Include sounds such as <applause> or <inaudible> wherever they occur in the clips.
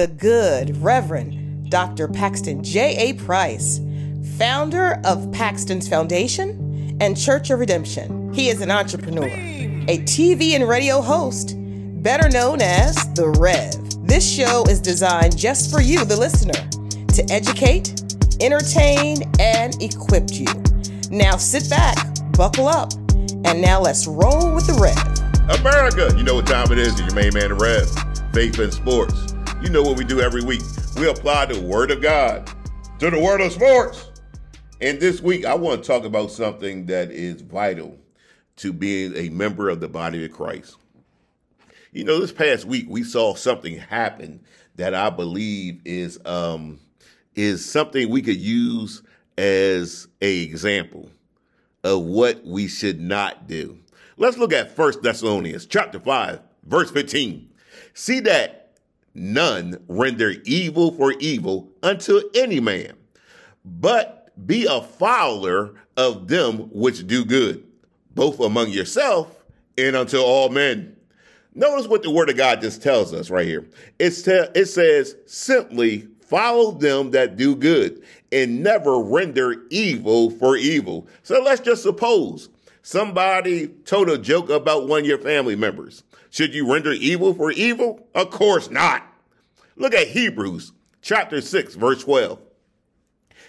the good Reverend Dr. Paxton J.A. Price, founder of Paxton's Foundation and Church of Redemption. He is an entrepreneur, a TV and radio host, better known as The Rev. This show is designed just for you, the listener, to educate, entertain, and equip you. Now sit back, buckle up, and now let's roll with the Rev. America, you know what time it is. Your main man, the Rev. Faith and sports. You know what we do every week. We apply the Word of God to the Word of sports. And this week, I want to talk about something that is vital to being a member of the body of Christ. You know, this past week we saw something happen that I believe is um, is something we could use as a example of what we should not do. Let's look at First Thessalonians chapter 5, verse 15. See that none render evil for evil unto any man, but be a fowler of them which do good, both among yourself and unto all men. Notice what the word of God just tells us right here. It's te- it says simply follow them that do good and never render evil for evil. So let's just suppose somebody told a joke about one of your family members. Should you render evil for evil? Of course not. Look at Hebrews chapter 6, verse 12.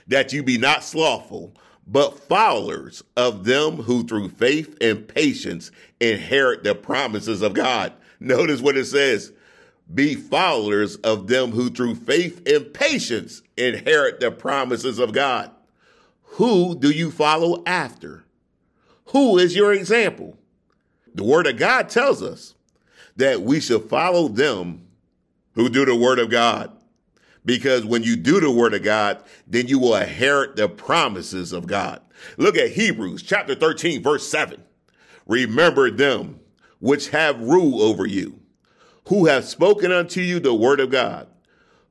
That you be not slothful, but followers of them who through faith and patience inherit the promises of God. <laughs> Notice what it says. Be followers of them who through faith and patience inherit the promises of God. Who do you follow after? Who is your example? The word of God tells us that we should follow them who do the word of God. Because when you do the word of God, then you will inherit the promises of God. Look at Hebrews chapter 13, verse 7. Remember them which have rule over you, who have spoken unto you the word of God,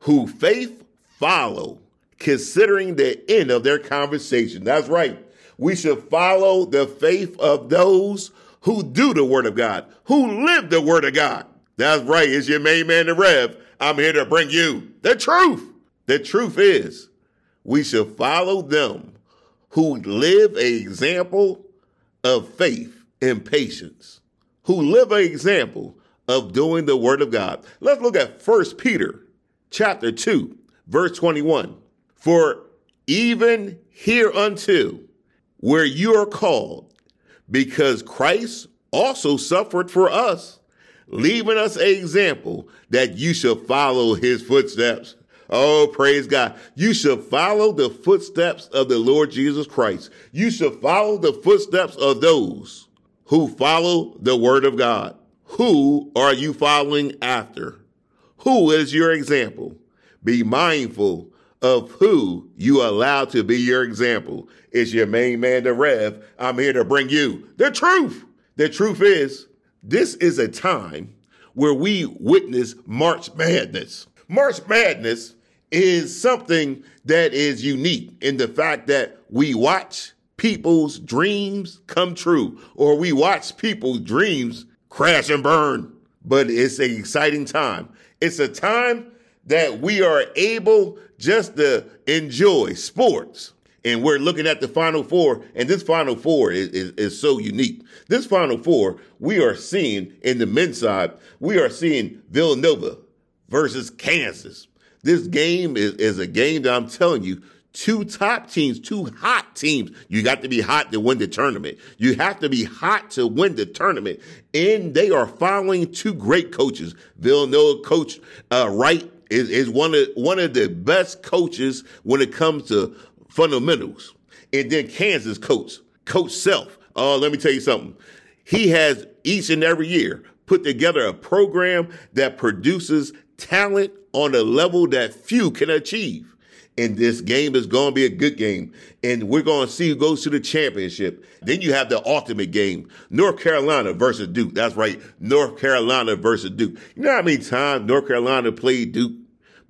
who faith follow, considering the end of their conversation. That's right. We should follow the faith of those who do the word of God, who live the word of God. That's right. It's your main man, the Rev. I'm here to bring you the truth. The truth is, we should follow them who live an example of faith and patience, who live an example of doing the word of God. Let's look at 1 Peter chapter 2, verse 21. For even hereunto, where you are called, because Christ also suffered for us leaving us an example that you should follow his footsteps. Oh, praise God. You should follow the footsteps of the Lord Jesus Christ. You should follow the footsteps of those who follow the word of God. Who are you following after? Who is your example? Be mindful of who you allow to be your example. It's your main man, the Rev. I'm here to bring you the truth. The truth is, this is a time where we witness March Madness. March Madness is something that is unique in the fact that we watch people's dreams come true, or we watch people's dreams crash and burn. But it's an exciting time. It's a time that we are able just to enjoy sports and we're looking at the Final Four, and this Final Four is, is, is, so unique. This Final Four, we are seeing in the men's side, we are seeing Villanova versus Kansas. This game is, is a game that I'm telling you, two top teams, two hot teams. You got to be hot to win the tournament. You have to be hot to win the tournament. And they are following two great coaches. Villanova coach uh, Wright is, is one of one of the best coaches when it comes to fundamentals. And then Kansas coach, Coach Self. Uh, let me tell you something. He has each and every year put together a program that produces talent on a level that few can achieve. And this game is going to be a good game. And we're going to see who goes to the championship. Then you have the ultimate game. North Carolina versus Duke. That's right. North Carolina versus Duke. You know how many times North Carolina played Duke,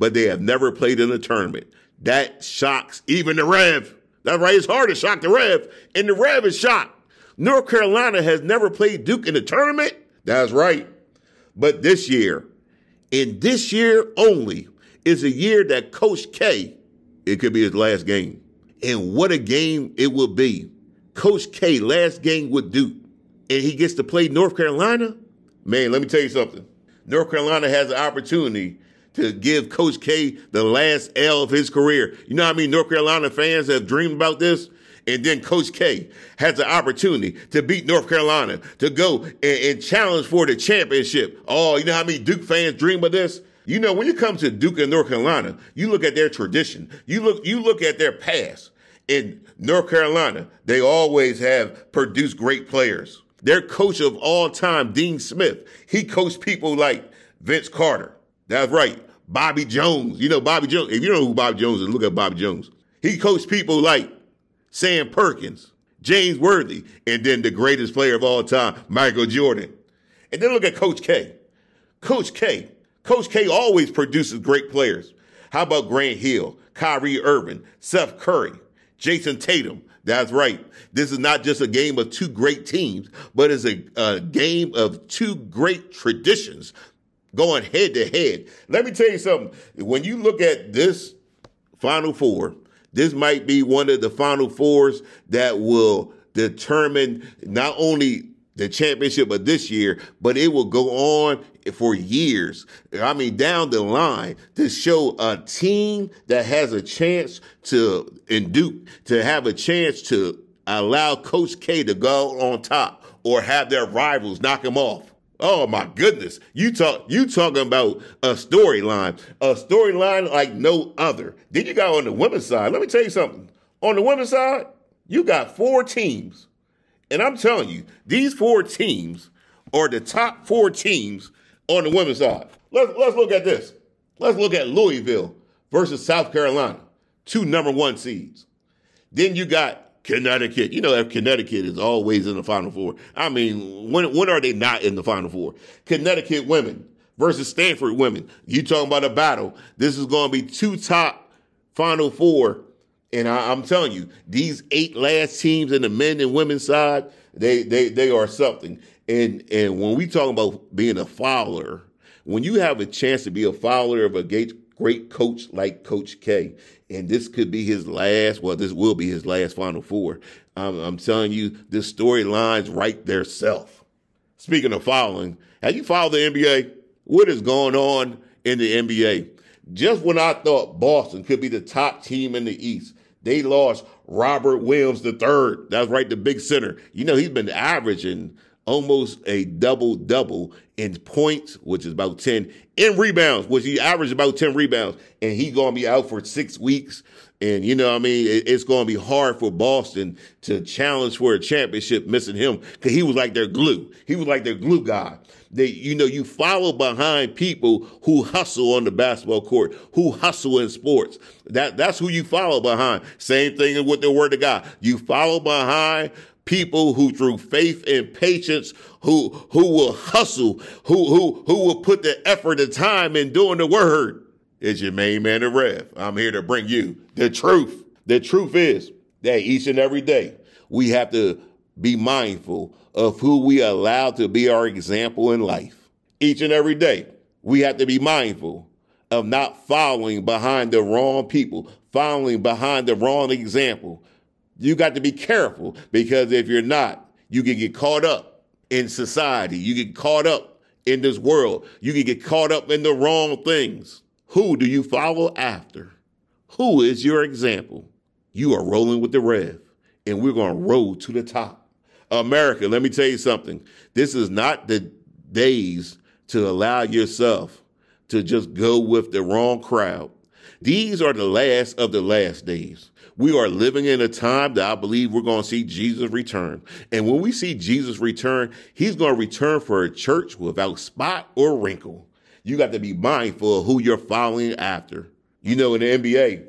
but they have never played in a tournament. That shocks even the Rev. That's right. It's hard to shock the Rev. And the Rev is shocked. North Carolina has never played Duke in a tournament. That's right. But this year, in this year only, is a year that Coach K, it could be his last game. And what a game it will be. Coach K, last game with Duke, and he gets to play North Carolina. Man, let me tell you something. North Carolina has an opportunity to give Coach K the last L of his career. You know how I many North Carolina fans have dreamed about this? And then Coach K has the opportunity to beat North Carolina, to go and, and, challenge for the championship. Oh, you know how many Duke fans dream of this? You know, when you come to Duke and North Carolina, you look at their tradition. You look, you look at their past. In North Carolina, they always have produced great players. Their coach of all time, Dean Smith, he coached people like Vince Carter. That's right. Bobby Jones. You know Bobby Jones. If you know who Bobby Jones is, look at Bobby Jones. He coached people like Sam Perkins, James Worthy, and then the greatest player of all time, Michael Jordan. And then look at Coach K. Coach K. Coach K always produces great players. How about Grant Hill, Kyrie Irving, Seth Curry, Jayson Tatum? That's right. This is not just a game of two great teams, but it's a, a game of two great traditions going head to head. Let me tell you something. When you look at this Final Four, this might be one of the Final Fours that will determine not only the championship of this year, but it will go on for years. I mean, down the line to show a team that has a chance to induce, to have a chance to allow Coach K to go on top or have their rivals knock him off. Oh my goodness. You talk you talking about a storyline. A storyline like no other. Then you got on the women's side. Let me tell you something. On the women's side, you got four teams. And I'm telling you, these four teams are the top four teams on the women's side. Let's let's look at this. Let's look at Louisville versus South Carolina, two number one seeds. Then you got Connecticut. You know, if Connecticut is always in the Final Four. I mean, when when are they not in the Final Four? Connecticut women versus Stanford women. You talking about a battle? This is going to be two top Final Four, and I, am telling you, these eight last teams in the men and women's side, they they they are something. And and when we talk about being a follower, when you have a chance to be a follower of a great great coach like Coach K, and this could be his last. Well, this will be his last Final Four. I'm, I'm telling you, this storyline's right there self. Speaking of following, have you followed the NBA? What is going on in the NBA? Just when I thought Boston could be the top team in the East, they lost Robert Williams III. That's right, the big center. You know, he's been averaging almost a double double in points, which is about 10, in rebounds, which he averaged about 10 rebounds, and he's going to be out for six weeks. And you know, I mean, it's going to be hard for Boston to challenge for a championship missing him because he was like their glue. He was like their glue guy. They, you know, you follow behind people who hustle on the basketball court, who hustle in sports. That, that's who you follow behind. Same thing with the word of God. You follow behind people who through faith and patience who who will hustle who who who will put the effort and time in doing the word. Is your main man the rev i'm here to bring you the truth. The truth is that each and every day we have to be mindful of who we allow to be our example in life. Each and every day we have to be mindful of not following behind the wrong people following behind the wrong example you got to be careful because if you're not, you can get caught up in society. You get caught up in this world. You can get caught up in the wrong things. Who do you follow after? Who is your example? You are rolling with the rev, and we're going to roll to the top. America, let me tell you something. This is not the days to allow yourself to just go with the wrong crowd. These are the last of the last days. We are living in a time that I believe we're going to see Jesus return. And when we see Jesus return, he's going to return for a church without spot or wrinkle. You got to be mindful of who you're following after. You know, in the NBA,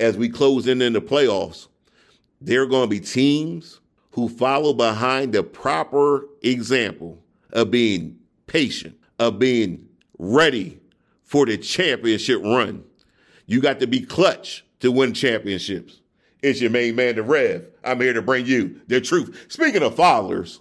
as we close in in the playoffs, there are going to be teams who follow behind the proper example of being patient, of being ready for the championship run. You got to be clutch to win championships. It's your main man, the Rev. I'm here to bring you the truth. Speaking of followers,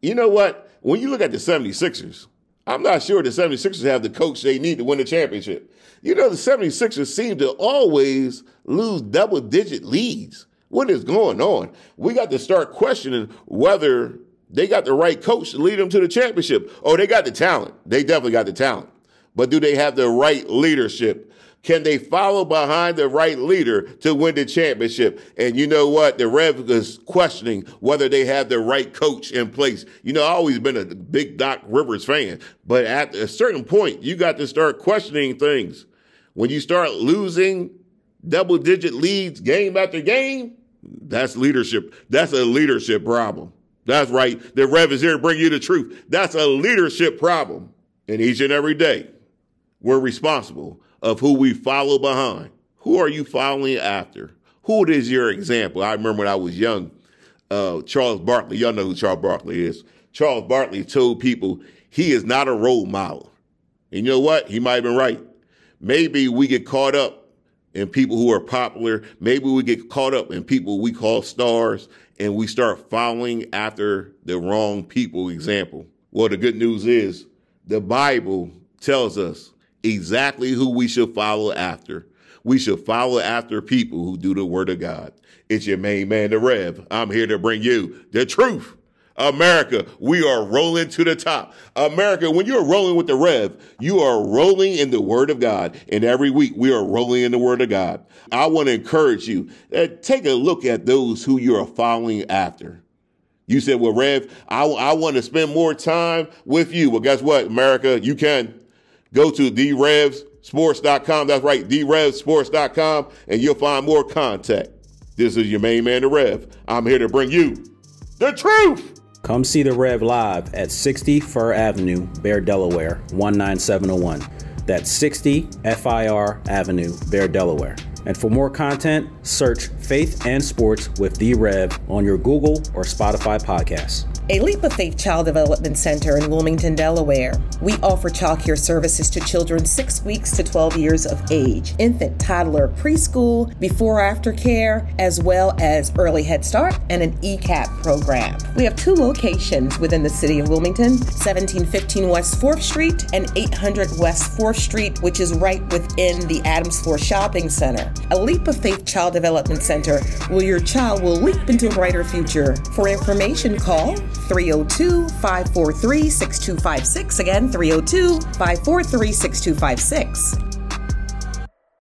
you know what? When you look at the 76ers, I'm not sure the 76ers have the coach they need to win the championship. You know, the 76ers seem to always lose double digit leads. What is going on? We got to start questioning whether they got the right coach to lead them to the championship. Oh, they got the talent. They definitely got the talent. But do they have the right leadership? Can they follow behind the right leader to win the championship? And you know what? The Rev is questioning whether they have the right coach in place. You know, I've always been a big Doc Rivers fan, but at a certain point, you got to start questioning things. When you start losing double digit leads game after game, that's leadership. That's a leadership problem. That's right. The Rev is here to bring you the truth. That's a leadership problem. And each and every day, we're responsible of who we follow behind. Who are you following after? Who is your example? I remember when I was young, uh, Charles Barkley, y'all know who Charles Barkley is. Charles Barkley told people he is not a role model. And you know what? He might have been right. Maybe we get caught up in people who are popular. Maybe we get caught up in people we call stars and we start following after the wrong people example. Well, the good news is the Bible tells us exactly who we should follow after. We should follow after people who do the word of God. It's your main man, the Rev. I'm here to bring you the truth. America, we are rolling to the top. America, when you're rolling with the Rev, you are rolling in the Word of God. And every week we are rolling in the Word of God. I want to encourage you, uh, take a look at those who you are following after. You said, well, Rev, I, I want to spend more time with you. Well, guess what, America? You can. Go to therevsports.com. That's right, therevsports.com, and you'll find more contact. This is your main man, the Rev. I'm here to bring you the truth. Come see the Rev live at 60 Fir Avenue, Bear, Delaware, 19701. That's 60 FIR Avenue, Bear, Delaware. And for more content, search Faith and Sports with The Rev on your Google or Spotify podcasts a Leap of Faith Child Development Center in Wilmington, Delaware. We offer childcare services to children 6 weeks to 12 years of age, infant, toddler, preschool, before after care, as well as early Head Start and an ECAP program. We have two locations within the city of Wilmington 1715 West 4th Street and 800 West 4th Street, which is right within the Adams Four Shopping Center. A Leap of Faith Child Development Center where your child will leap into a brighter future. For information, call 302 543 6256. Again, 302 543 6256.